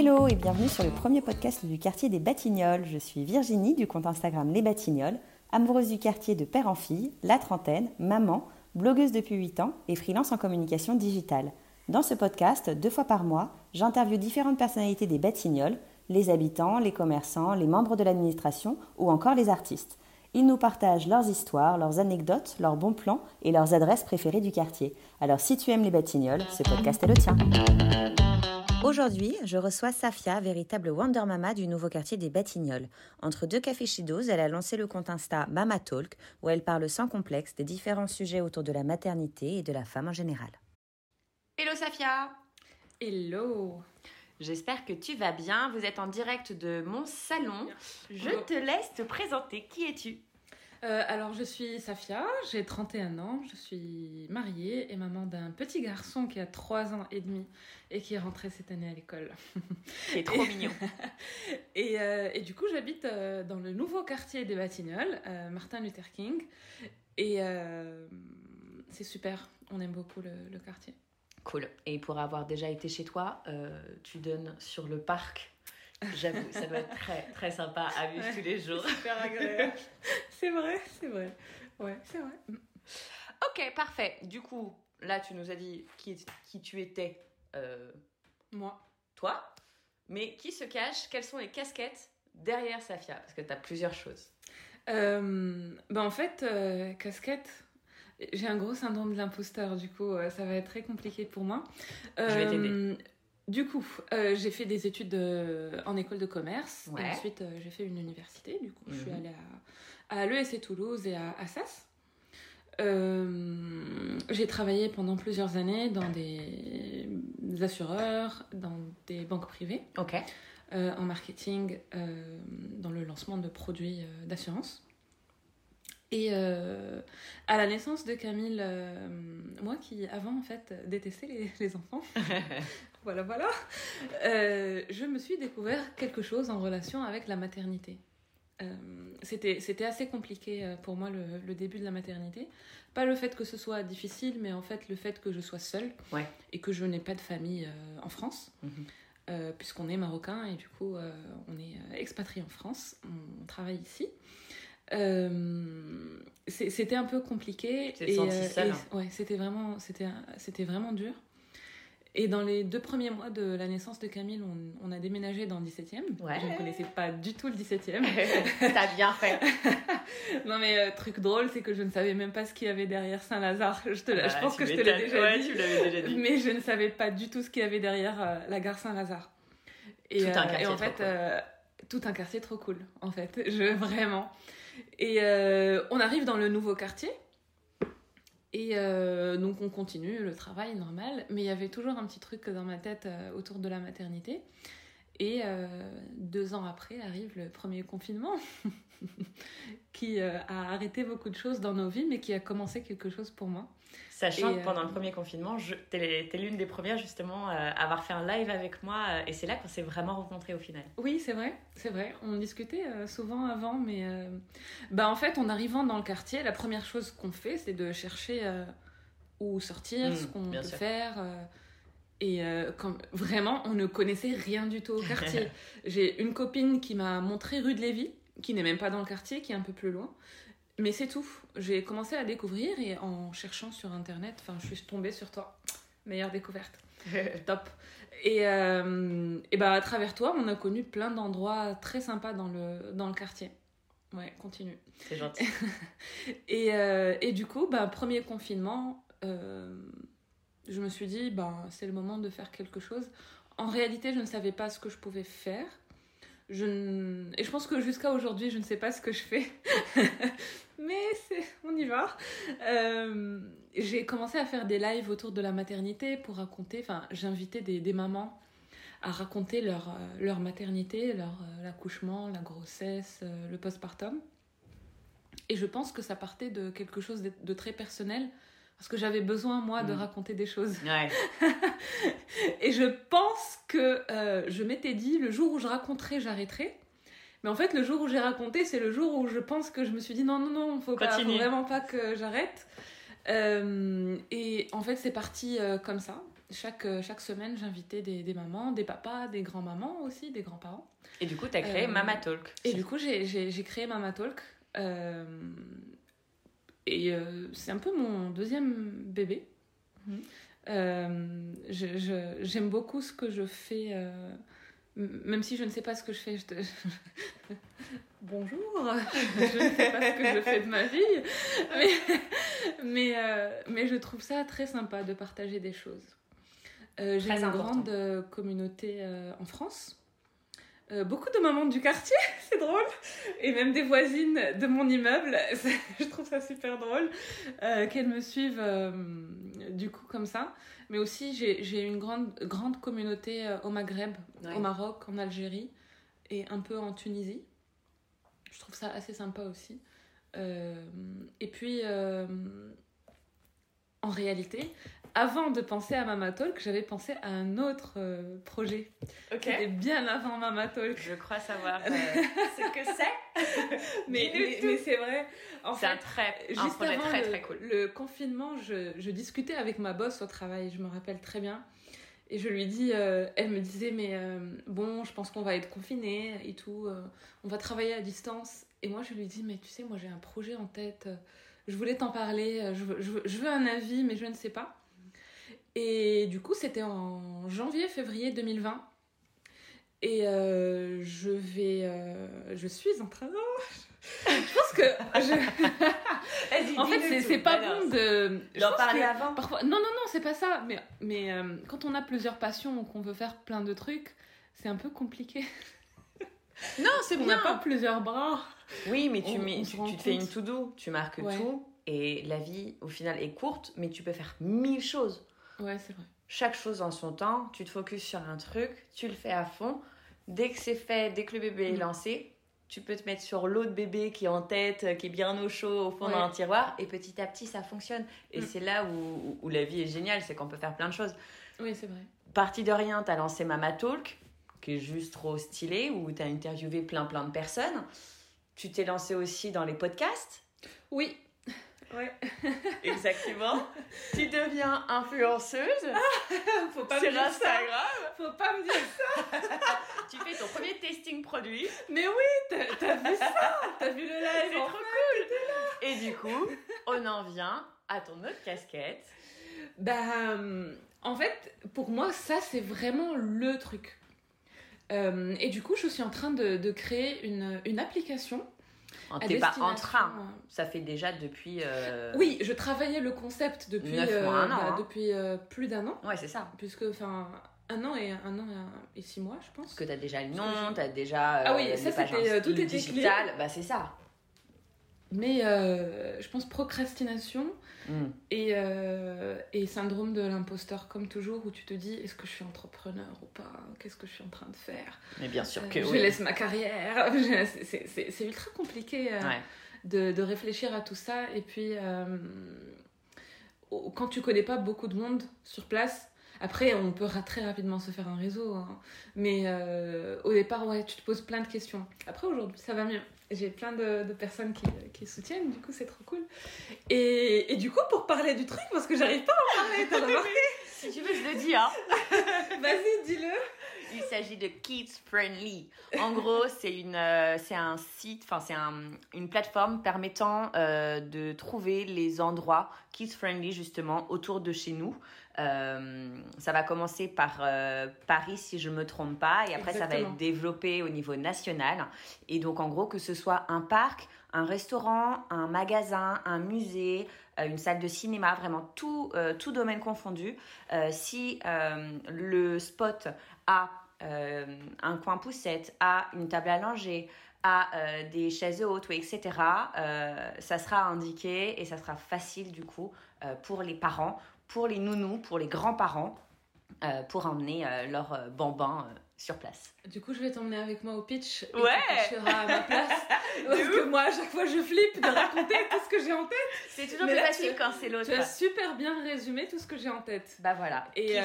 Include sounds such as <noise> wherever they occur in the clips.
Hello et bienvenue sur le premier podcast du quartier des Batignolles. Je suis Virginie du compte Instagram Les Batignolles, amoureuse du quartier de père en fille, la trentaine, maman, blogueuse depuis 8 ans et freelance en communication digitale. Dans ce podcast, deux fois par mois, j'interviewe différentes personnalités des Batignolles, les habitants, les commerçants, les membres de l'administration ou encore les artistes. Ils nous partagent leurs histoires, leurs anecdotes, leurs bons plans et leurs adresses préférées du quartier. Alors si tu aimes les Batignolles, ce podcast est le tien. Aujourd'hui, je reçois Safia, véritable Wonder Mama du nouveau quartier des Batignolles. Entre deux cafés chidos, elle a lancé le compte Insta Mama Talk, où elle parle sans complexe des différents sujets autour de la maternité et de la femme en général. Hello Safia Hello J'espère que tu vas bien. Vous êtes en direct de mon salon. Je te laisse te présenter. Qui es-tu? Euh, alors, je suis Safia, j'ai 31 ans, je suis mariée et maman d'un petit garçon qui a 3 ans et demi et qui est rentré cette année à l'école. C'est trop mignon. <laughs> et, euh, et, du coup, j'habite euh, dans le nouveau quartier des Batignolles, Martin Luther King. Et c'est super, on aime beaucoup le, le, quartier. Cool. Et pour avoir déjà été chez toi, tu donnes sur le parc J'avoue, ça doit être très, très sympa à vivre tous les jours. Super agréable. <laughs> c'est vrai, c'est vrai. Ouais, c'est vrai. Ok, parfait. Du coup, là, tu nous as dit qui, qui tu étais. Euh, Moi. Toi. Mais qui se cache? Quelles sont les casquettes derrière Safia? Parce que tu as plusieurs choses. Euh, ben en fait, euh, casquette. J'ai un gros syndrome de l'imposteur, du coup, euh, ça va être très compliqué pour moi. Je vais t'aider. Du coup, euh, j'ai fait des études de, en école de commerce. Ouais. Et ensuite, euh, j'ai fait une université. Du coup, je suis Mhm. allée à, à l'ESC Toulouse et à Assas. Euh, j'ai travaillé pendant plusieurs années dans des, des assureurs, dans des banques privées, euh, en marketing, euh, dans le lancement de produits euh, d'assurance. Et euh, à la naissance de Camille, euh, moi qui avant en fait détestais les, les enfants, <laughs> voilà voilà, euh, je me suis découvert quelque chose en relation avec la maternité. Euh, c'était assez compliqué euh, pour moi le, le début de la maternité. Pas le fait que ce soit difficile, mais en fait le fait que je sois seule Ouais. et que je n'ai pas de famille euh, en France. Mhm. Puisqu'on est marocain et du coup on est expatrié en France, on, travaille ici. C'était un peu compliqué. Tu t'es sentie seule, et- hein. ouais, c'était vraiment, c'était vraiment dur. Et dans les deux premiers mois de la naissance de Camille, on, on a déménagé dans le 17e. Ouais. Je ne connaissais pas du tout le 17e. <laughs> T'as bien fait. <laughs> non mais euh, truc drôle, c'est que je ne savais même pas ce qu'il y avait derrière Saint-Lazare. Je, te, l'ai- je pense que je te l'ai déjà Ouais, dit. déjà. Mais je ne savais pas du tout ce qu'il y avait derrière euh, la gare Saint-Lazare. Et, Tout un euh, quartier et en fait, cool. euh, tout un quartier trop cool, en fait. <laughs> Je, vraiment. Et on arrive dans le nouveau quartier. Et euh, donc on continue le travail normal, mais il y avait toujours un petit truc dans ma tête euh, autour de la maternité. Et euh, deux ans après arrive le premier confinement, <laughs> qui a arrêté beaucoup de choses dans nos vies, mais qui a commencé quelque chose pour moi. Sachant Et, que pendant euh, le premier confinement, t'es l'une des premières justement euh, à avoir fait un live avec moi euh, et c'est là qu'on s'est vraiment rencontrés au final. Oui, c'est vrai, c'est vrai. On discutait euh, souvent avant, mais euh, bah en fait, en arrivant dans le quartier, la première chose qu'on fait, c'est de chercher euh, où sortir, Mm, ce qu'on peut sûr. faire. euh, et euh, vraiment, on ne connaissait rien du tout au quartier. <laughs> J'ai une copine qui m'a montré rue de Lévis, qui n'est même pas dans le quartier, qui est un peu plus loin. Mais c'est tout. J'ai commencé à découvrir et en cherchant sur internet, enfin, je suis tombée sur toi. Meilleure découverte. <laughs> Top. Et, euh, et bah, à travers toi, on a connu plein d'endroits très sympas dans le, dans le quartier. Ouais, continue. c'est gentil. <laughs> Et, euh, et du coup, bah, premier confinement, euh, je me suis dit, bah, c'est le moment de faire quelque chose. En réalité, je ne savais pas ce que je pouvais faire. Je Et je pense que jusqu'à aujourd'hui, je ne sais pas ce que je fais. <laughs> Mais on y va. Euh, J'ai commencé à faire des lives autour de la maternité pour raconter, enfin, j'invitais des, des mamans à raconter leur, euh, leur maternité, leur euh, l'accouchement, la grossesse, le postpartum. Et je pense que ça partait de quelque chose de très personnel, parce que j'avais besoin, moi, de Mm. raconter des choses. Ouais. <laughs> Et je pense que euh, je m'étais dit, le jour où je raconterai, j'arrêterai. Mais en fait, le jour où j'ai raconté, c'est le jour où je pense que je me suis dit, non, non, non, faut, pas, faut vraiment pas que j'arrête. Euh, et en fait, c'est parti euh, comme ça. chaque, chaque semaine, j'invitais des, des mamans, des papas, des grands-mamans aussi, des grands-parents. Et du coup, tu as créé Mama Talk. Et du coup, j'ai- créé Mama Talk. euh, et euh, c'est un peu mon deuxième bébé. Mhm. Euh, J'aime beaucoup ce que je fais, euh, même si je ne sais pas ce que je fais. Je te... <laughs> Bonjour, je ne sais pas ce que je fais de ma vie, mais, mais, mais je trouve ça très sympa de partager des choses. J'ai une important. grande communauté en France. Euh, beaucoup de mamans du quartier, <laughs> c'est drôle. Et même des voisines de mon immeuble. <laughs> Je trouve ça super drôle euh, qu'elles me suivent euh, du coup comme ça. Mais aussi, j'ai une grande, grande communauté au Maghreb, Ouais. au Maroc, en Algérie et un peu en Tunisie. Je trouve ça assez sympa aussi. Et puis, en réalité, avant de penser à Mama Talk, j'avais pensé à un autre euh, projet. Ok. C'était bien avant Mama Talk. Je crois savoir euh, <laughs> ce que c'est. <laughs> Mais, c'est vrai. En C'est fait, un, très, un juste projet avant très le, très cool. le confinement, je, je discutais avec ma boss au travail, je me rappelle très bien. Et je lui dis, euh, elle me disait, mais euh, bon, je pense qu'on va être confinés et tout, on va travailler à distance. Et moi, je lui dis, mais tu sais, moi j'ai un projet en tête, je voulais t'en parler, je veux un avis, mais je ne sais pas. Et du coup, c'était en janvier-février 2020. Et euh, je vais. euh, je suis en train de. <laughs> je pense que. je- <laughs> En fait, c'est pas bon de. D'en parler avant. Parfois... Non, non, non, c'est pas ça. Mais, mais euh, quand on a plusieurs passions ou qu'on veut faire plein de trucs, c'est un peu compliqué. <laughs> Non, c'est On n'a pas plusieurs bras. Oui, mais tu, On- mets, on se tu, te fais une to-do, tu marques Ouais. tout, et la vie, au final, est courte, mais tu peux faire mille choses. Ouais, c'est vrai. Chaque chose en son temps, tu te focuses sur un truc, tu le fais à fond. Dès que c'est fait, dès que le bébé est Mm. lancé, tu peux te mettre sur l'autre bébé qui est en tête, qui est bien au chaud au fond Ouais. d'un tiroir, et petit à petit, ça fonctionne. Et Mm. c'est là où, où la vie est géniale, c'est qu'on peut faire plein de choses. Oui, c'est vrai. Parti de rien, tu as lancé Mama Talk, qui est juste trop stylé, où tu as interviewé plein plein de personnes. Tu t'es lancé aussi dans les podcasts. Oui. Ouais. <laughs> Exactement. <laughs> tu deviens influenceuse <laughs> Faut pas sur me dire ça. Instagram. Faut pas me dire ça. Tu fais ton premier testing produit. Mais oui, t'as vu ça T'as vu le live C'est trop cool. Et du coup, on en vient à ton autre casquette. Bah, euh, en fait, pour moi, ça, c'est vraiment le truc. Euh, et du coup, je suis en train de, de créer une, une application. T'es pas en train. Ça fait déjà depuis. euh, Oui, je travaillais le concept depuis, Neuf mois, euh, un an, bah, hein. depuis euh, plus d'un an. Ouais, c'est ça. Puisque, enfin, un an et un an et six mois, je pense. Parce que t'as déjà le nom, t'as déjà. Ah oui, ça, c'était, tout était digital. Bah, c'est ça. Mais euh, je pense procrastination Mm. et, euh, et syndrome de l'imposteur, comme toujours, où tu te dis est-ce que je suis entrepreneur ou pas? Qu'est-ce que je suis en train de faire? Mais bien sûr Euh, que Je oui. laisse ma carrière. <laughs> Je- c'est- ultra compliqué Ouais. de, de réfléchir à tout ça. Et puis, quand tu connais pas beaucoup de monde sur place, après, on peut très rapidement se faire un réseau. hein. Mais au départ, ouais, tu te poses plein de questions. Après, aujourd'hui, ça va mieux. J'ai plein de, de personnes qui, qui soutiennent, du coup, c'est trop cool. Et, et du coup, pour parler du truc, parce que j'arrive pas à en parler, t'as remarqué <laughs> Si tu veux, je le dis, hein. <laughs> Vas-y, dis-le. Il s'agit de Kids Friendly. En gros, c'est une, euh, c'est un site, enfin c'est un, une plateforme permettant euh, de trouver les endroits Kids Friendly justement autour de chez nous. Euh, ça va commencer par euh, Paris si je me trompe pas, et après ça va être développé au niveau national. Et donc en gros que ce soit un parc, un restaurant, un magasin, un musée, euh, une salle de cinéma, vraiment tout, tout domaine confondu. Si le spot a un coin poussette, a une table à langer, a euh, des chaises hautes, etc., euh, ça sera indiqué et ça sera facile du coup euh, pour les parents, pour les nounous, pour les grands-parents, euh, pour emmener euh, leur euh, bambin euh, sur place. Du coup, je vais t'emmener avec moi au pitch. Et Ouais. Tu pitcheras à ma <laughs> place. Parce que moi, à chaque fois, je flippe de raconter tout ce que j'ai en tête. C'est toujours Mais plus là, facile tu- quand c'est l'autre. Tu as super bien résumé tout ce que j'ai en tête. Bah voilà, Et, euh,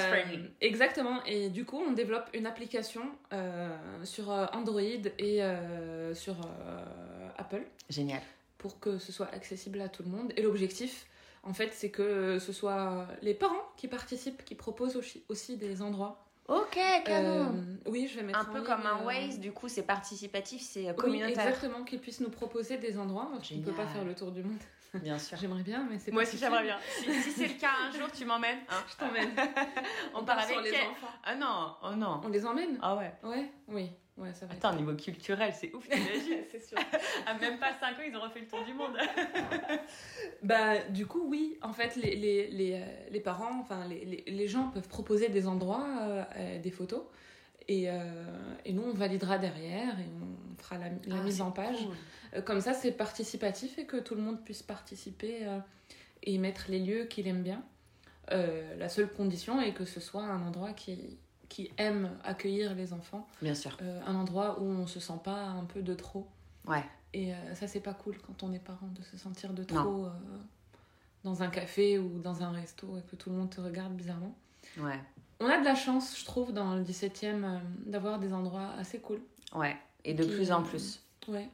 exactement. Et du coup, on développe une application euh, sur Android et euh, sur euh, Apple Génial. pour que ce soit accessible à tout le monde. Et l'objectif, En fait, c'est que ce soit les parents qui participent, qui proposent aussi, aussi des endroits. Ok, canon. Euh, oui, je vais mettre un peu comme un euh, Waze, du coup, c'est participatif, c'est euh, Oui, communautaire. exactement, qu'ils puissent nous proposer des endroits. Qu'on ne peut pas faire le tour du monde. Bien sûr. <laughs> J'aimerais bien, mais c'est Moi aussi, j'aimerais bien. Si, si c'est le cas un jour, tu m'emmènes. hein. <laughs> Je t'emmène. <laughs> On part sur avec les enfants. Ah non, oh non. On les emmène Ah ouais. Ouais, oui. Ouais, ça va. Attends, niveau culturel, c'est ouf, t'imagines <laughs> c'est sûr. <laughs> À même pas 5 ans, ils ont refait le tour du monde. <laughs> Bah, du coup, oui. En fait, les, les, les, euh, les parents, enfin, les, les, les gens peuvent proposer des endroits, euh, euh, des photos. Et, euh, et nous, on validera derrière et on fera la, la Ah, mise en page. Comme ça, c'est participatif et que tout le monde puisse participer euh, et mettre les lieux qu'il aime bien. La seule condition est que ce soit un endroit qui, qui aime accueillir les enfants. Bien sûr. Euh, un endroit où on se sent pas un peu de trop. Ouais. Et euh, ça, c'est pas cool quand on est parent de se sentir de trop euh, dans un café ou dans un resto et que tout le monde te regarde bizarrement. Ouais. On a de la chance, je trouve, dans le 17e, euh, d'avoir des endroits assez cool. Ouais. Et de Qui, plus en plus. Ouais.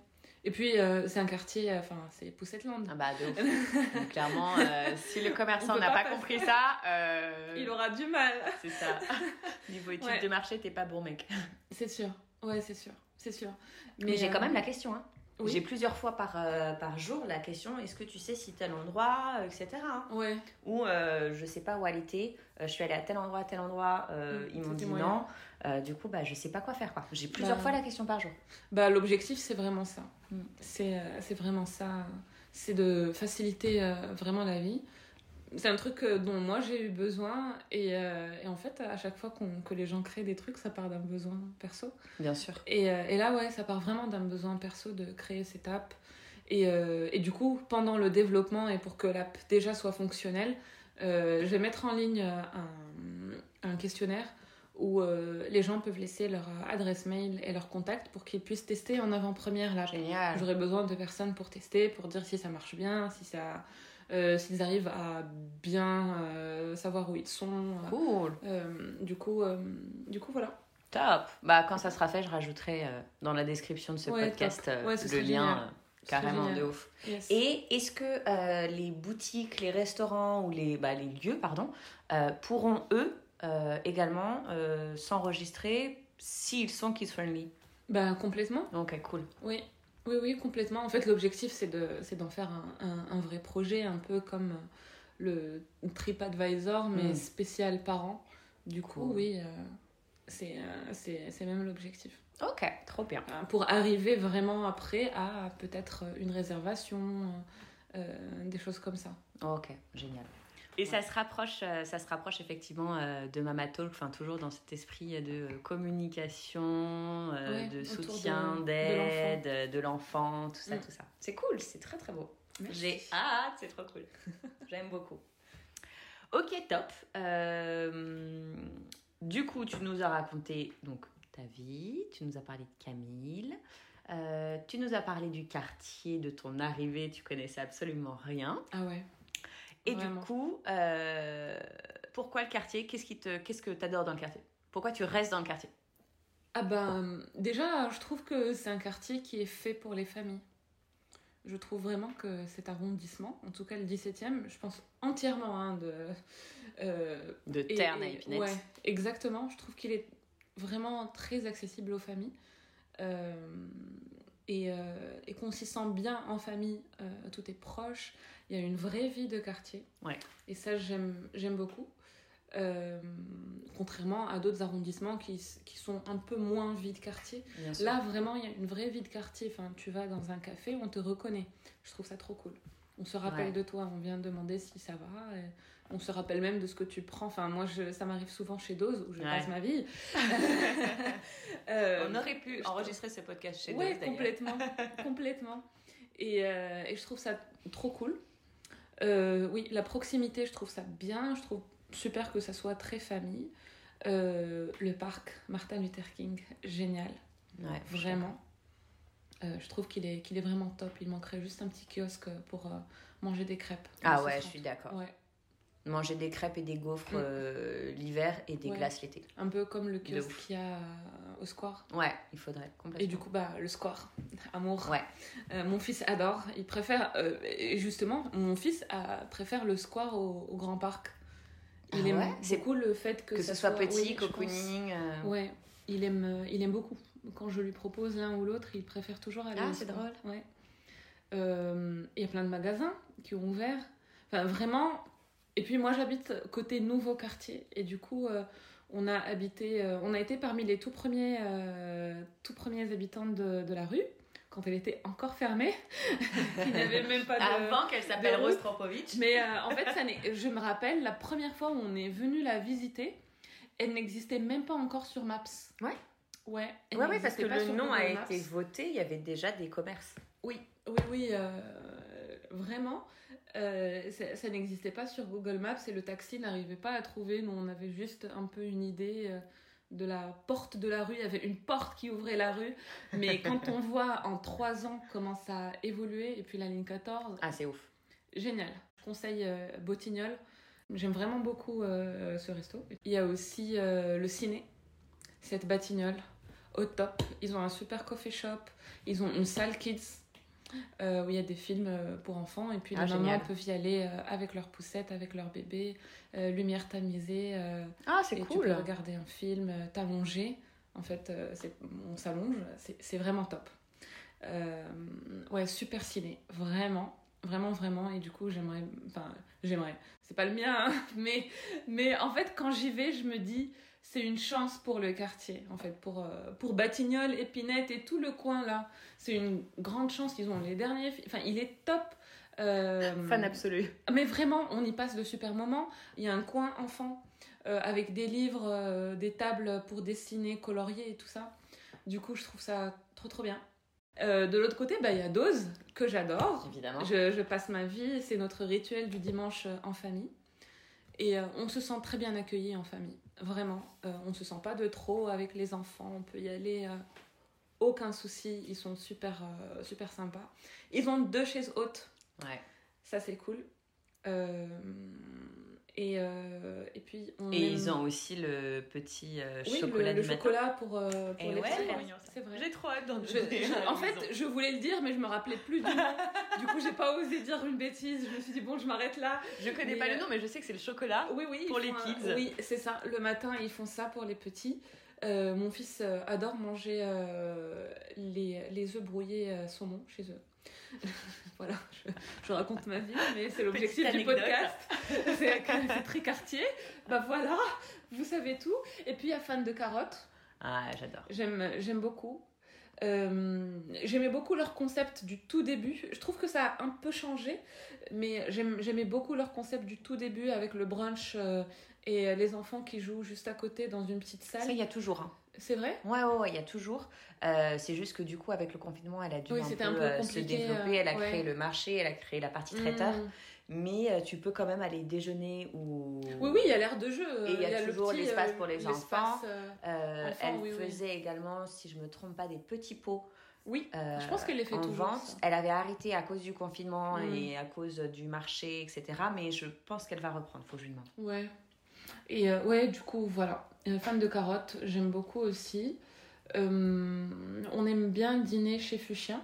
Et puis, euh, c'est un quartier, euh, enfin, c'est Poussetteland. Ah bah. <laughs> Donc, clairement, euh, si le commerçant n'a pas compris ça, euh, Il aura du mal. c'est ça. <laughs> Niveau études Ouais. de marché, t'es pas bon, mec. C'est sûr. Ouais, c'est sûr. C'est sûr. Mais, j'ai euh, quand même la question. Hein. Oui. J'ai plusieurs fois par, euh, par jour la question est-ce que tu sais si tel endroit, euh, etc. hein. Ouais. Ou euh, je sais pas où elle était, euh, je suis allée à tel endroit, à tel endroit, Mm, ils m'ont dit moyen. non. Du coup, bah, je sais pas quoi faire. quoi. J'ai plusieurs Bah. fois la question par jour. Bah, l'objectif, c'est vraiment ça. Mm. C'est c'est vraiment ça. C'est de faciliter vraiment la vie. C'est un truc euh, dont moi j'ai eu besoin. Et, euh, et en fait, à chaque fois qu'on que les gens créent des trucs, ça part d'un besoin perso. Bien sûr. Et, euh, et là, ouais, ça part vraiment d'un besoin perso de créer cette app. Et, euh, et du coup, pendant le développement et pour que l'app déjà soit fonctionnelle, je vais mettre en ligne un, un questionnaire où les gens peuvent laisser leur adresse mail et leur contact pour qu'ils puissent tester en avant-première l'app. Génial. J'aurais besoin de personnes pour tester, pour dire si ça marche bien, si ça, euh, s'ils arrivent à bien euh, savoir où ils sont. Cool. Euh, du coup, du coup, voilà. Top. Bah, quand ça sera fait, je rajouterai dans la description de ce Ouais, podcast top. Ouais, ce le lien. carrément de ouf. Yes. Et est-ce que euh, les boutiques, les restaurants ou les, bah, les lieux pardon, euh, pourront, eux, euh, également s'enregistrer s'ils sont kids-friendly? Bah, complètement. Ok, cool. Oui, oui, oui, complètement. En fait, l'objectif, c'est de, c'est d'en faire un, un, un vrai projet, un peu comme le TripAdvisor, mais Mm. spécial parents. Du coup, Cool. oui, euh, c'est, euh, c'est, même l'objectif. Ok, trop bien. Euh, Pour arriver vraiment après à peut-être une réservation, euh, des choses comme ça. Ok, génial. Et ça se rapproche, euh, ça se rapproche effectivement euh, de Mama Talk, enfin toujours dans cet esprit de communication, euh, Ouais, de soutien, de- de d'aide, de l'enfant, tout ça, Mm. tout ça. C'est cool, c'est très très beau. Merci. J'ai hâte, c'est trop cool. <laughs> J'aime beaucoup. Ok, top. Euh, du coup, tu nous as raconté donc ta vie, tu nous as parlé de Camille, euh, tu nous as parlé du quartier, de ton arrivée, tu connaissais absolument rien. Ah ouais. Et Vraiment. du coup, euh, pourquoi le quartier? Qu'est-ce qui te, qu'est-ce que t'adores dans le quartier? Pourquoi tu restes dans le quartier? Ah ben, déjà, je trouve que c'est un quartier qui est fait pour les familles. Je trouve vraiment que cet arrondissement, en tout cas le 17e, je pense entièrement hein, de... euh, De et- Terne et- Épinette. Ouais, exactement. Je trouve qu'il est vraiment très accessible aux familles. Euh, et euh, et qu'on s'y sent bien en famille. Euh, tout est proche. Il y a une vraie vie de quartier. Ouais. Et ça, j'aime beaucoup. Euh, contrairement à d'autres arrondissements qui, sont un peu moins vie de quartier. Là, vraiment, il y a une vraie vie de quartier. Enfin, tu vas dans un café, on te reconnaît. Je trouve ça trop cool. On se rappelle Ouais. de toi, on vient demander si ça va. et on se rappelle même de ce que tu prends. Enfin, moi, je, ça m'arrive souvent chez Dose où je Ouais. passe ma vie. <laughs> Euh, On aurait pu enregistrer ce podcast chez ouais, d'ailleurs. complètement, <laughs> complètement. Et, euh, et je trouve ça trop cool. Euh, oui, la proximité, je trouve ça bien. Je trouve super que ça soit très famille. Euh, le parc Martin Luther King, génial, Ouais, vraiment. Euh, je trouve qu'il est, qu'il est vraiment top. Il manquerait juste un petit kiosque pour manger des crêpes. Ah ouais, je suis d'accord. Ouais, Manger des crêpes et des gaufres Mm. euh, l'hiver et des Ouais. glaces l'été. un peu comme le kiosque qu'il y a euh, au square. Ouais, il faudrait complètement. Et du coup, bah, le square, <laughs> amour. Ouais. Euh, mon fils adore. Il préfère, euh, justement, mon fils a- préfère le square au, au grand parc. Il Ah aime ouais C'est- beaucoup le fait que, Que ça ce soit oui, petit, pense. cocooning. euh, Ouais, il aime, euh, il aime beaucoup. Quand je lui propose l'un ou l'autre, il préfère toujours aller Ah, c'est drôle. Ouais. Euh, Il y a plein de magasins qui ont ouvert. Enfin, vraiment. Et puis moi, j'habite côté nouveau quartier. Et du coup, euh, on a habité, euh, on a été parmi les tout premiers, euh, tout premiers habitants de, de la rue quand elle était encore fermée. <laughs> Il n'y avait même pas de. Avant qu'elle s'appelle Rose route. Tropovitch. Mais en fait, <laughs> ça je me rappelle, la première fois où on est venu la visiter, elle n'existait même pas encore sur Maps. Ouais. Ouais, Ouais, ouais, parce que le nom a Maps. été voté, il y avait déjà des commerces. Oui, oui, oui, euh, vraiment. Euh, ça ça n'existait pas sur Google Maps et le taxi n'arrivait pas à trouver. Nous, on avait juste un peu une idée euh, de la porte de la rue. Il y avait une porte qui ouvrait la rue. Mais <laughs> quand on voit en trois ans comment ça a évolué, et puis la ligne 14, Ah, c'est ouf. Génial. Je conseille euh, Botignol. J'aime vraiment beaucoup euh, ce resto. Il y a aussi le ciné, cette Batignolles, au top. Ils ont un super coffee shop. Ils ont une salle kids euh, où il y a des films euh, pour enfants. Et puis Ah, les mamans génial. peuvent y aller euh, avec leurs poussettes, avec leur bébé, euh, lumière tamisée. euh, Ah, c'est et tu cool. peux regarder un film, t'allonger. En fait, on s'allonge, c'est vraiment top. Ouais, super ciné, vraiment, vraiment, vraiment. Et du coup, j'aimerais, enfin, j'aimerais. C'est pas le mien, hein, <laughs> mais, mais en fait, quand j'y vais, je me dis, c'est une chance pour le quartier, en fait, pour, euh, pour Batignolles, Épinette et tout le coin là. C'est une grande chance. Ils ont les derniers, fi- enfin, il est top. Euh, Fan absolu. mais vraiment, on y passe de super moments. Il y a un coin enfant euh, avec des livres, euh, des tables pour dessiner, colorier et tout ça. Du coup, je trouve ça trop trop bien. Euh, de l'autre côté, bah, il y a Dose, que j'adore. Évidemment. Je, je passe ma vie, c'est notre rituel du dimanche en famille. Et euh, on se sent très bien accueillis en famille, vraiment. Euh, on ne se sent pas de trop avec les enfants, on peut y aller, euh, aucun souci, ils sont super, euh, super sympas. Ils ont deux chaises hautes, Ouais. ça c'est cool. Et, et puis on Et aime- ils ont aussi le petit euh, oui, chocolat le, le du matin. chocolat pour, euh, pour Et les ouais, petits. c'est vrai. J'ai trop hâte d'en Je- je- en fait, je voulais le dire, mais je me rappelais plus du nom. du coup, j'ai pas osé dire une bêtise. Je me suis dit, bon, je m'arrête là. je connais mais, pas euh, le nom, mais je sais que c'est le chocolat. Oui, oui. Pour les un- kids. Oui, c'est ça. Le matin, ils font ça pour les petits. Euh, mon fils euh, adore manger euh, les, les œufs brouillés euh, saumon chez eux. <laughs> voilà, je, je raconte ma vie, mais c'est l'objectif du podcast. <laughs> c'est très quartier. Bah voilà, vous savez tout. Et puis, il y a fan de carottes. Ah, j'adore. J'aime, beaucoup. Euh, j'aimais beaucoup leur concept du tout début. Je trouve que ça a un peu changé, mais j'aimais beaucoup leur concept du tout début avec le brunch euh, et les enfants qui jouent juste à côté dans une petite Ça, salle. il y a toujours. Hein. C'est vrai? Ouais, ouais, ouais, il y a toujours. Euh, c'est juste que du coup, avec le confinement, elle a dû Oui, un, peu, c'était un peu euh, se développer. Elle a euh, créé le marché, elle a créé la partie traiteur. Mm. Mais euh, tu peux quand même aller déjeuner ou. Oui, oui, il y a l'air de jeu. Et il y a toujours l'espace pour les enfants. Enfant, elle oui, oui. faisait également, si je me trompe pas, des petits pots. Oui, je pense qu'elle les fait en toujours. vente. ça. Elle avait arrêté à cause du confinement Mm. et à cause du marché, etc. Mais je pense qu'elle va reprendre, faut que je lui demande. Ouais. Et euh, ouais, du coup, voilà. Euh, fan de carottes, j'aime beaucoup aussi. Euh, on aime bien dîner chez Fuchsia.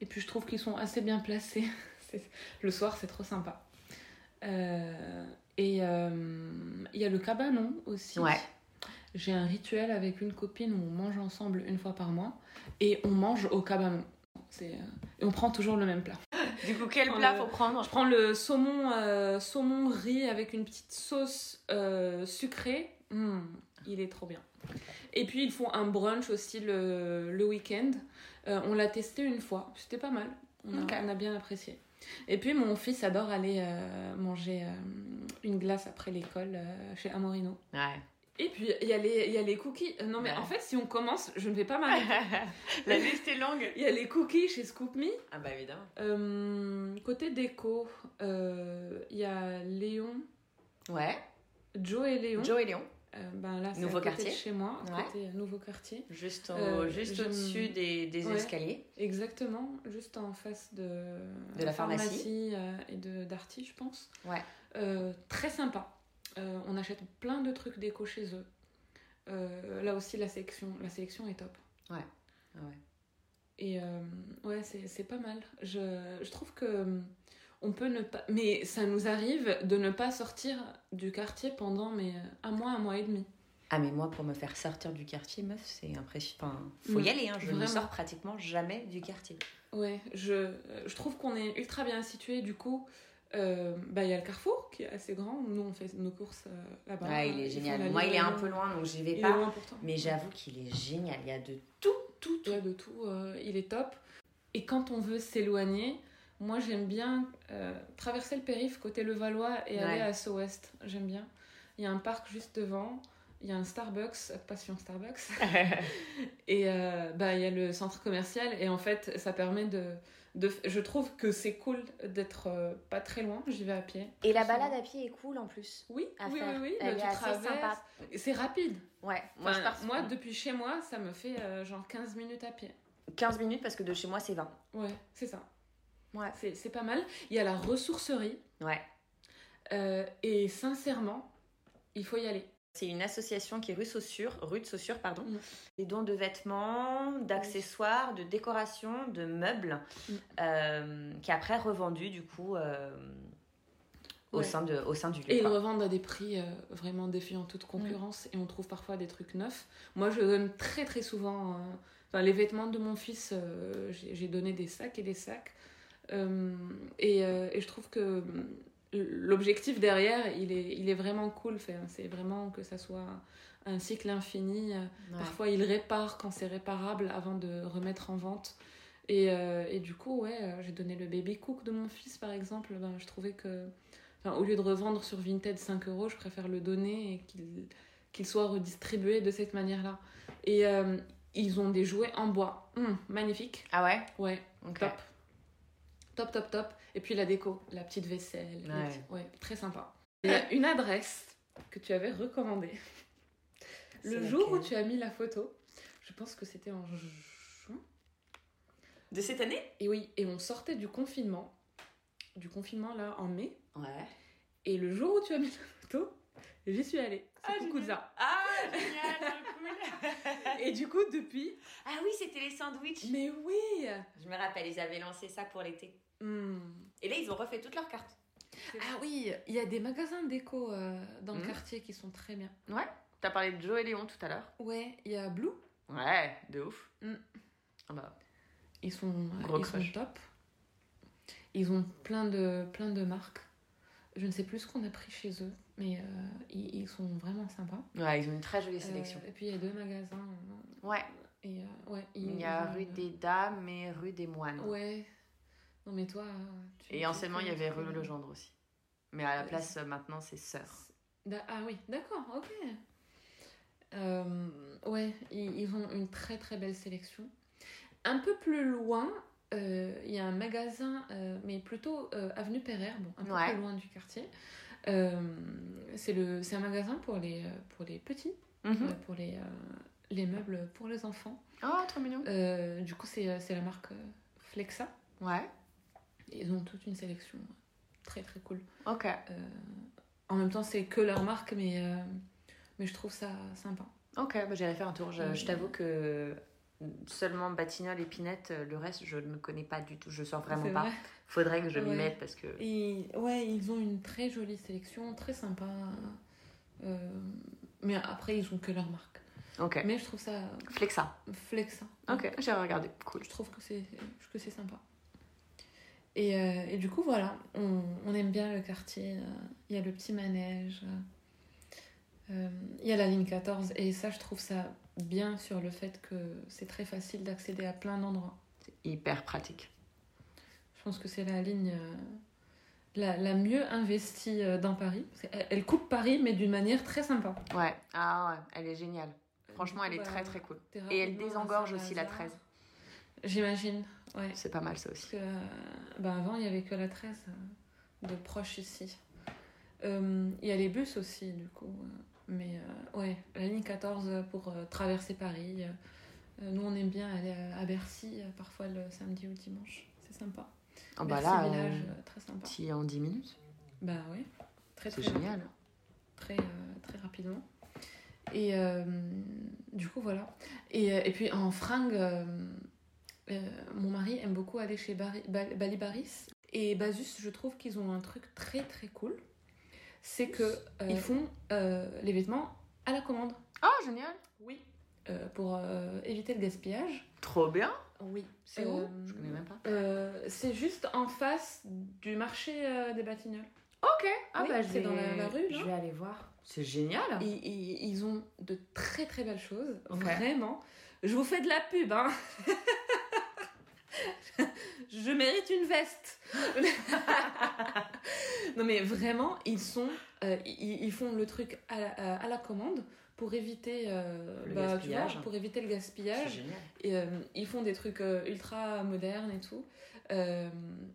Et puis je trouve qu'ils sont assez bien placés. <laughs> Le soir, c'est trop sympa. Euh, et euh, il y a le cabanon aussi. Ouais. J'ai un rituel avec une copine où on mange ensemble une fois par mois. Et on mange au cabanon. Et on prend toujours le même plat. Du coup, quel plat faut prendre Je prends le saumon, euh, saumon riz avec une petite sauce euh, sucrée. Mm, il est trop bien. Et puis ils font un brunch aussi le, le week-end. Euh, on l'a testé une fois, c'était pas mal. On a, on a bien apprécié. Et puis mon fils adore aller manger une glace après l'école chez Amorino. Ouais. Et puis il y, a les- y a les cookies. Euh, Non mais Ouais. en fait si on commence, je ne vais pas m'arrêter. <laughs> La liste est longue. Il y a les cookies chez Scoop Me. Ah bah évidemment. Euh, côté déco, euh, il y a Léon, Ouais. Joe et Léon. Joe et Léon, Euh, ben là, c'est Nouveau quartier. chez moi, Ouais. côté nouveau quartier. juste, au- juste au-dessus des, des Ouais. escaliers. Exactement, juste en face de, De la pharmacie. et de Darty, je pense. Ouais. Très sympa. Euh, on achète plein de trucs déco chez eux. Euh, là aussi, la sélection, la sélection est top. Ah ouais. Et euh, ouais, c'est c'est pas mal. Je, je trouve que on peut ne pas. Mais ça nous arrive de ne pas sortir du quartier pendant mais, un mois, un mois et demi. Ah, mais moi, pour me faire sortir du quartier, meuf, c'est impressionnant. Enfin, faut Mm, y aller, hein. Je ne sors pratiquement jamais du quartier. Ouais, je, je trouve qu'on est ultra bien situé. Du coup, euh, bah, il y a le carrefour qui est assez grand. Nous, on fait nos courses euh, là-bas. Ouais, il est génial. Moi, il est un peu loin, donc j'y vais Il est pas. loin. Mais j'avoue qu'il est génial. Il y a de tout, tout, tout. Ouais, de tout, euh, il est top. Et quand on veut s'éloigner, moi j'aime bien traverser le périph' côté Levallois et Ouais. aller à Sceaux-Ouest. J'aime bien. Il y a un parc juste devant, il y a un Starbucks, passion Starbucks, <laughs> et bah, il y a le centre commercial. Et en fait, ça permet de. De je trouve que c'est cool d'être euh, pas très loin, j'y vais à pied. Et la balade à pied est cool en plus. Oui, à oui, faire. oui, oui. Elle Bah, est tu assez traverses. sympa. C'est rapide. Ouais, moi Enfin, je pars. moi, depuis chez moi, ça me fait euh, genre 15 minutes à pied. 15 minutes parce que de chez moi c'est 20. Ouais, c'est ça. Ouais. C'est c'est pas mal. Il y a la ressourcerie. Ouais. euh, et sincèrement, il faut y aller. C'est une association qui est rue Saussure, rue de Saussure, pardon. Mm. Des dons de vêtements, d'accessoires, de décorations, de meubles, Mm. euh, qui est après revendu du coup euh, au, Ouais. sein de, au sein du lieu. Et ils revendent à des prix euh, vraiment défiant toute concurrence. Et on trouve parfois des trucs neufs. Moi, je donne très très souvent. Enfin, les vêtements de mon fils, j'ai donné des sacs et des sacs. Et, et je trouve que l'objectif derrière, il est, il est vraiment cool. C'est vraiment que ça soit un cycle infini. Ouais. Parfois, ils réparent quand c'est réparable avant de remettre en vente. Et, euh, et du coup, ouais, euh, j'ai donné le baby cook de mon fils, par exemple. Ben, je trouvais que, enfin, au lieu de revendre sur Vinted 5 euros, je préfère le donner et qu'il qu'il soit redistribué de cette manière-là. Et euh, ils ont des jouets en bois. Hum, magnifique. Ah ouais? Ouais, top. Top, top, top. Et puis la déco, la petite vaisselle. Ouais. petits- ouais très sympa. Une adresse que tu avais recommandée. Le jour où tu as mis la photo, je pense que c'était en juin. De cette année? Et oui, et on sortait du confinement. Du confinement là en mai. Ouais. Et le jour où tu as mis la photo, j'y suis allée. C'est Ah, Cucuzza. Ah, génial, <laughs> cool. Et du coup, depuis. ah oui, c'était les sandwichs. Mais oui Je me rappelle, ils avaient lancé ça pour l'été. Hmm. Et là, ils ont refait toutes leurs cartes. Ah oui, il y a des magasins déco euh, dans le Mhm. quartier qui sont très bien. Ouais. T'as parlé de Joe et Léon tout à l'heure. Ouais, il y a Blue. Ouais, de ouf. Mm. Ah bah. Ils sont, Gros ils sont top. Ils ont plein de, plein de marques. Je ne sais plus ce qu'on a pris chez eux, mais euh, ils, ils sont vraiment sympas. Ouais, ils ont une très jolie sélection. Euh, et puis il y a deux magasins. euh, Ouais. Et euh, ouais, ils- Il y a rue des Dames et rue des Moines. Ouais. Non mais toi. tu- Et anciennement, il y avait rue. Legendre aussi. Mais à la Euh, place, euh, maintenant, c'est Sœur. Ah oui, d'accord, ok. Euh, ouais, ils, ils ont une très très belle sélection. Un peu plus loin, euh, il y a un magasin, euh, mais plutôt avenue Pereire, bon, un peu Ouais. plus loin du quartier. C'est un magasin pour les, pour les petits, Mhm. pour les, les meubles pour les enfants. Oh, trop mignon. Du coup, c'est, la marque Flexa. Ouais. Ils ont toute une sélection très très cool. Ok. Euh, en même temps, c'est que leur marque, mais, euh, mais je trouve ça sympa. Ok, bah, j'irai faire un tour. Je, je t'avoue que seulement Batignolles et Pinette, euh, le reste, je ne connais pas du tout. Je sors vraiment pas. vrai. Faudrait que je m'y Ouais. mette parce que. Et, ouais, ils ont une très jolie sélection, très sympa. Euh, mais après, ils ont que leur marque. Ok. Mais je trouve ça Flexa. flexa. Ok, j'ai regardé. Cool. Je trouve que c'est que c'est sympa. Et, euh, et du coup, voilà, on, on aime bien le quartier. euh, Il y a le petit manège. euh, Il y a la ligne 14. Et ça, je trouve ça bien sur le fait que c'est très facile d'accéder à plein d'endroits. C'est hyper pratique. Je pense que c'est la ligne euh, la, la mieux investie dans Paris. Elle coupe Paris, mais d'une manière très sympa. Ouais. Ah ouais, elle est géniale. Franchement, elle est bah, très très cool. Et elle désengorge aussi la Saint-Lazare. 13. J'imagine, ouais. C'est pas mal ça Parce aussi. que bah, avant, il n'y avait que la 13 euh, de proche ici. Euh, Il y a les bus aussi, du coup. mais euh, ouais, la ligne 14 pour euh, traverser Paris. nous, on aime bien aller à, à Bercy, parfois le samedi ou le dimanche. C'est sympa. Oh, bah Bercy là, village, très sympa. petit en 10 minutes. Bah oui, très C'est très génial. très, euh, très rapidement. Et du coup, voilà. Et, et puis en fringues, euh, mon mari aime beaucoup aller chez Bari- Bal- Balibaris et Basus. Je trouve qu'ils ont un truc très très cool. C'est que euh, ils font euh, les vêtements à la commande. Oh, génial. Oui. Euh, pour euh, éviter le gaspillage. Trop bien. Oui. C'est où? Euh, Je connais même pas. euh, C'est juste en face du marché euh, des Batignolles. Ok. Ah Oui, bah je c'est vais... dans la- la rue, là. Je vais aller voir. C'est génial. Ils, ils- ils ont de très très belles choses, vraiment. Je vous fais de la pub, hein. <laughs> Je mérite une veste. <laughs> non mais vraiment, ils sont, euh, ils, ils font le truc à la, à- la commande pour éviter euh, Le bah, tu vois, gaspillage. pour éviter le gaspillage. Et, euh, ils font des trucs euh, ultra modernes et tout. Euh,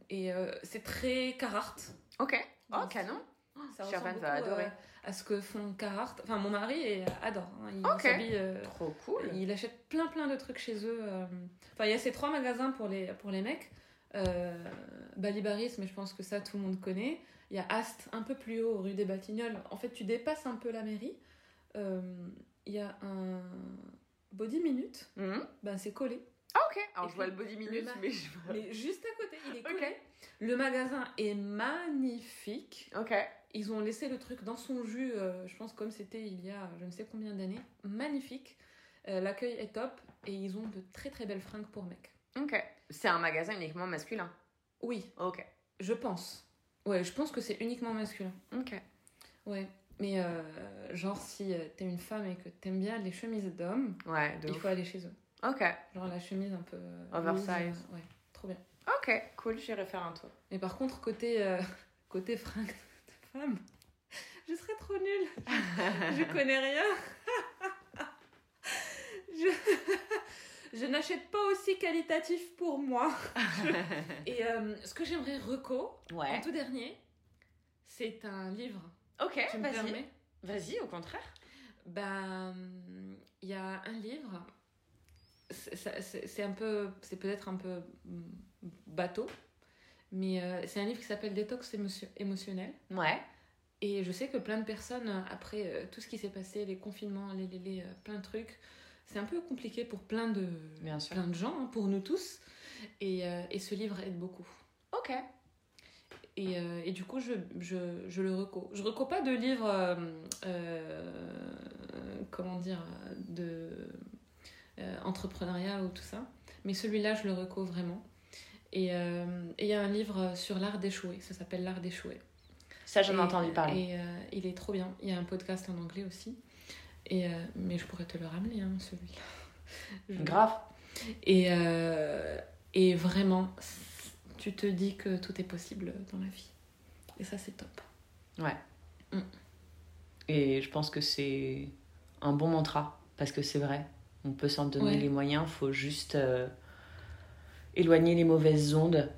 et euh, c'est très Carhartt. Ok. Oh, Donc, canon. Ça Shervan ressemble va adorer. euh, à ce que font Carhartt. Enfin, mon mari adore. hein. Il s'habille. euh, Trop cool. il achète plein plein de trucs chez eux. euh. Enfin, il y a ces trois magasins pour les, pour les mecs. Euh, Balibaris, mais je pense que ça tout le monde connaît. Il y a Ast, un peu plus haut, rue des Batignolles. En fait, tu dépasses un peu la mairie. Euh, Il y a un Body Minute. Mhm. Ben, c'est collé. Ah, ok. Alors Et je vois le body minute, ma- mais je Mais juste à côté, il est collé. Le magasin est magnifique. Ok. Ils ont laissé le truc dans son jus, euh, je pense comme c'était il y a je ne sais combien d'années. Magnifique. L'accueil est top et ils ont de très très belles fringues pour mecs. Ok. C'est un magasin uniquement masculin? Oui, Ok. je pense. Ouais, je pense que c'est uniquement masculin. Ok. Ouais. Mais euh, genre si euh, t'es une femme et que t'aimes bien les chemises d'hommes, Ouais, il ouf. faut aller chez eux. Ok. Genre la chemise un peu... euh, Oversize. ouais, trop bien. Ok, cool, j'irai faire un tour. Mais par contre, côté, euh, <laughs> côté fringues de femme, <laughs> je serais trop nulle. <laughs> Je connais rien. je je n'achète pas aussi qualitatif pour moi. <laughs> Et euh, ce que j'aimerais reco, en tout dernier, c'est un livre. Ok, vas-y. Vas-y, au contraire. Ben, il y a un livre. C'est- un peu, c'est peut-être un peu mm, bateau, mais euh, c'est un livre qui s'appelle Détox émotion- émotionnel. Ouais. Et je sais que plein de personnes, après euh, tout ce qui s'est passé, les confinements, les, les, les, euh, plein de trucs, c'est un peu compliqué pour plein de, Bien sûr. plein de gens, hein, pour nous tous. Et, euh, et ce livre aide beaucoup. Ok. Et, euh, et du coup, je, je, je le reco. Je reco pas de livres, euh, comment dire, de entrepreneuriat ou tout ça. Mais celui-là, je le reco vraiment. Et il y a un livre sur l'art d'échouer. Ça s'appelle L'art d'échouer. Ça, j'en ai entendu parler. Et il est trop bien. Il y a un podcast en anglais aussi. Et, euh, mais je pourrais te le ramener, hein, celui-là. <laughs> Je- Grave. Et, euh, et vraiment, tu te dis que tout est possible dans la vie. Et ça, c'est top. Et je pense que c'est un bon mantra, parce que c'est vrai. On peut s'en donner Ouais. les moyens, faut juste euh, éloigner les mauvaises ondes.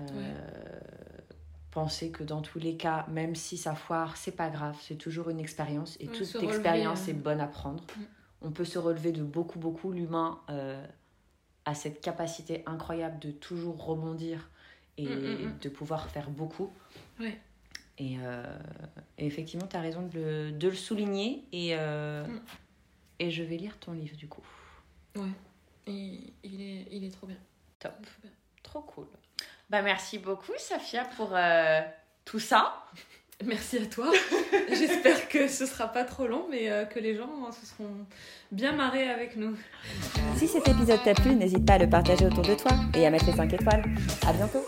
Euh, Penser que dans tous les cas, même si ça foire, c'est pas grave, c'est toujours une expérience et Ouais, toute relever, expérience euh. est bonne à prendre. Mm. On peut se relever de beaucoup, beaucoup. L'humain euh, a cette capacité incroyable de toujours rebondir et Mm, mm, mm. de pouvoir faire beaucoup. Ouais. Et, euh, et effectivement, tu as raison de le, de le souligner. Et, euh, Mm. et je vais lire ton livre du coup. Ouais. Et il est, il est trop bien. Top. Trop bien. Trop cool. Bah, merci beaucoup, Safia, pour euh, tout ça. <laughs> Merci à toi. <laughs> J'espère que ce sera pas trop long, mais euh, que les gens se seront bien marrés avec nous. Si cet épisode t'a plu, n'hésite pas à le partager autour de toi et à mettre les 5 étoiles. À bientôt